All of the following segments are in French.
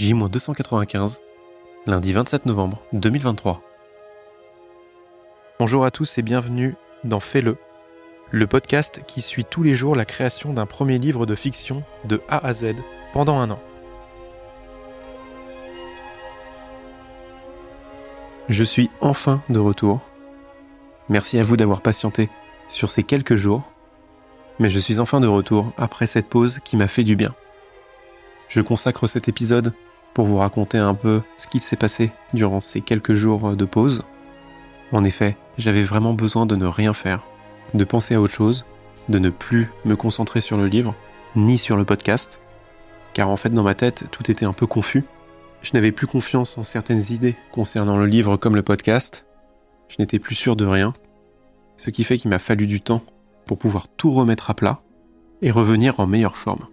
J-295, lundi 27 novembre 2023. Bonjour à tous et bienvenue dans Fais-le, le podcast qui suit tous les jours la création d'un premier livre de fiction de A à Z pendant un an. Je suis enfin de retour. Merci à vous d'avoir patienté sur ces quelques jours, mais je suis enfin de retour après cette pause qui m'a fait du bien. Je consacre cet épisode pour vous raconter un peu ce qu'il s'est passé durant ces quelques jours de pause. En effet, j'avais vraiment besoin de ne rien faire, de penser à autre chose, de ne plus me concentrer sur le livre, ni sur le podcast, car en fait dans ma tête tout était un peu confus. Je n'avais plus confiance en certaines idées concernant le livre comme le podcast, je n'étais plus sûr de rien, ce qui fait qu'il m'a fallu du temps pour pouvoir tout remettre à plat et revenir en meilleure forme.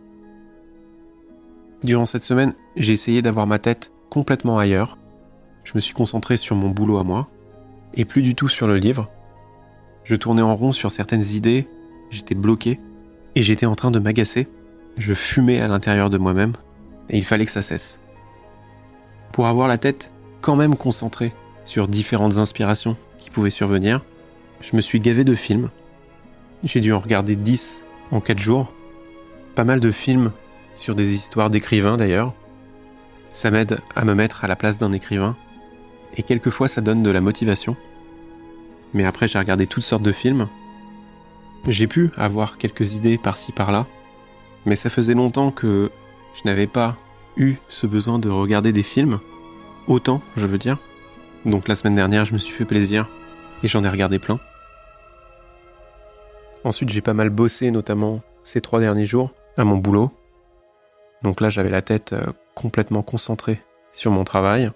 Durant cette semaine, j'ai essayé d'avoir ma tête complètement ailleurs. Je me suis concentré sur mon boulot à moi, et plus du tout sur le livre. Je tournais en rond sur certaines idées, j'étais bloqué, et j'étais en train de m'agacer. Je fumais à l'intérieur de moi-même, et il fallait que ça cesse. Pour avoir la tête quand même concentrée sur différentes inspirations qui pouvaient survenir, je me suis gavé de films. J'ai dû en regarder 10 en 4 jours. Pas mal de films sur des histoires d'écrivains d'ailleurs. Ça m'aide à me mettre à la place d'un écrivain, et quelquefois ça donne de la motivation. Mais après j'ai regardé toutes sortes de films. J'ai pu avoir quelques idées par-ci par-là, mais ça faisait longtemps que je n'avais pas eu ce besoin de regarder des films, autant je veux dire. Donc la semaine dernière je me suis fait plaisir, et j'en ai regardé plein. Ensuite j'ai pas mal bossé notamment ces trois derniers jours à mon boulot, donc là, j'avais la tête euh, complètement concentrée sur mon travail.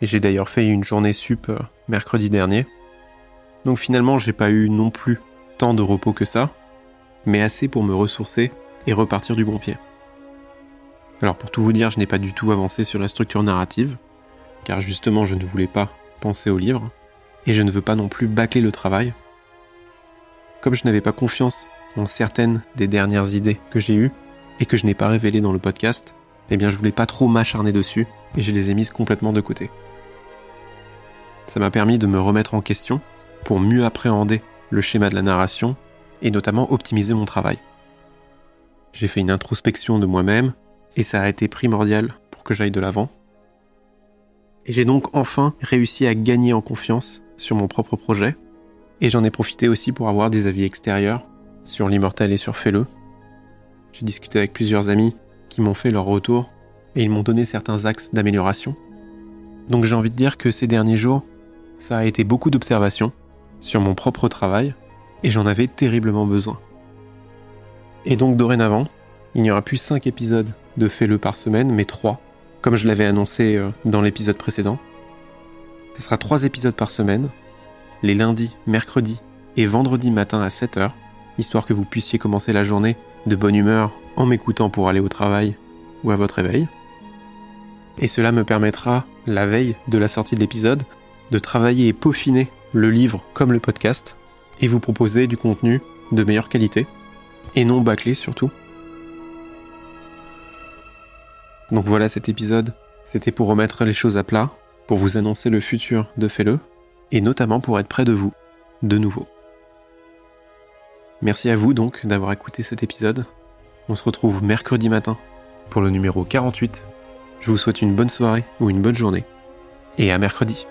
Et j'ai d'ailleurs fait une journée sup euh, mercredi dernier. Donc finalement, j'ai pas eu non plus tant de repos que ça, mais assez pour me ressourcer et repartir du bon pied. Alors pour tout vous dire, je n'ai pas du tout avancé sur la structure narrative, car justement je ne voulais pas penser au livre, et je ne veux pas non plus bâcler le travail. Comme je n'avais pas confiance en certaines des dernières idées que j'ai eues, et que je n'ai pas révélé dans le podcast, eh bien je voulais pas trop m'acharner dessus et je les ai mises complètement de côté. Ça m'a permis de me remettre en question pour mieux appréhender le schéma de la narration et notamment optimiser mon travail. J'ai fait une introspection de moi-même et ça a été primordial pour que j'aille de l'avant. Et j'ai donc enfin réussi à gagner en confiance sur mon propre projet et j'en ai profité aussi pour avoir des avis extérieurs sur l'immortel et sur Fais-le j'ai discuté avec plusieurs amis m'ont fait leur retour et ils m'ont donné certains axes d'amélioration. Donc j'ai envie de dire que ces derniers jours, ça a été beaucoup d'observations sur mon propre travail et j'en avais terriblement besoin. Et donc dorénavant, il n'y aura plus 5 épisodes de Fais-le par semaine, mais 3, comme je l'avais annoncé euh, dans l'épisode précédent. Ce sera 3 épisodes par semaine, les lundis, mercredis et vendredis matin à 7h, histoire que vous puissiez commencer la journée de bonne humeur en m'écoutant pour aller au travail ou à votre réveil. Et cela me permettra, la veille de la sortie de l'épisode, de travailler et peaufiner le livre comme le podcast et vous proposer du contenu de meilleure qualité et non bâclé surtout. Donc voilà cet épisode, c'était pour remettre les choses à plat, pour vous annoncer le futur de Fais-le et notamment pour être près de vous, de nouveau. Merci à vous donc d'avoir écouté cet épisode. On se retrouve mercredi matin pour le numéro 48. Je vous souhaite une bonne soirée ou une bonne journée. Et à mercredi.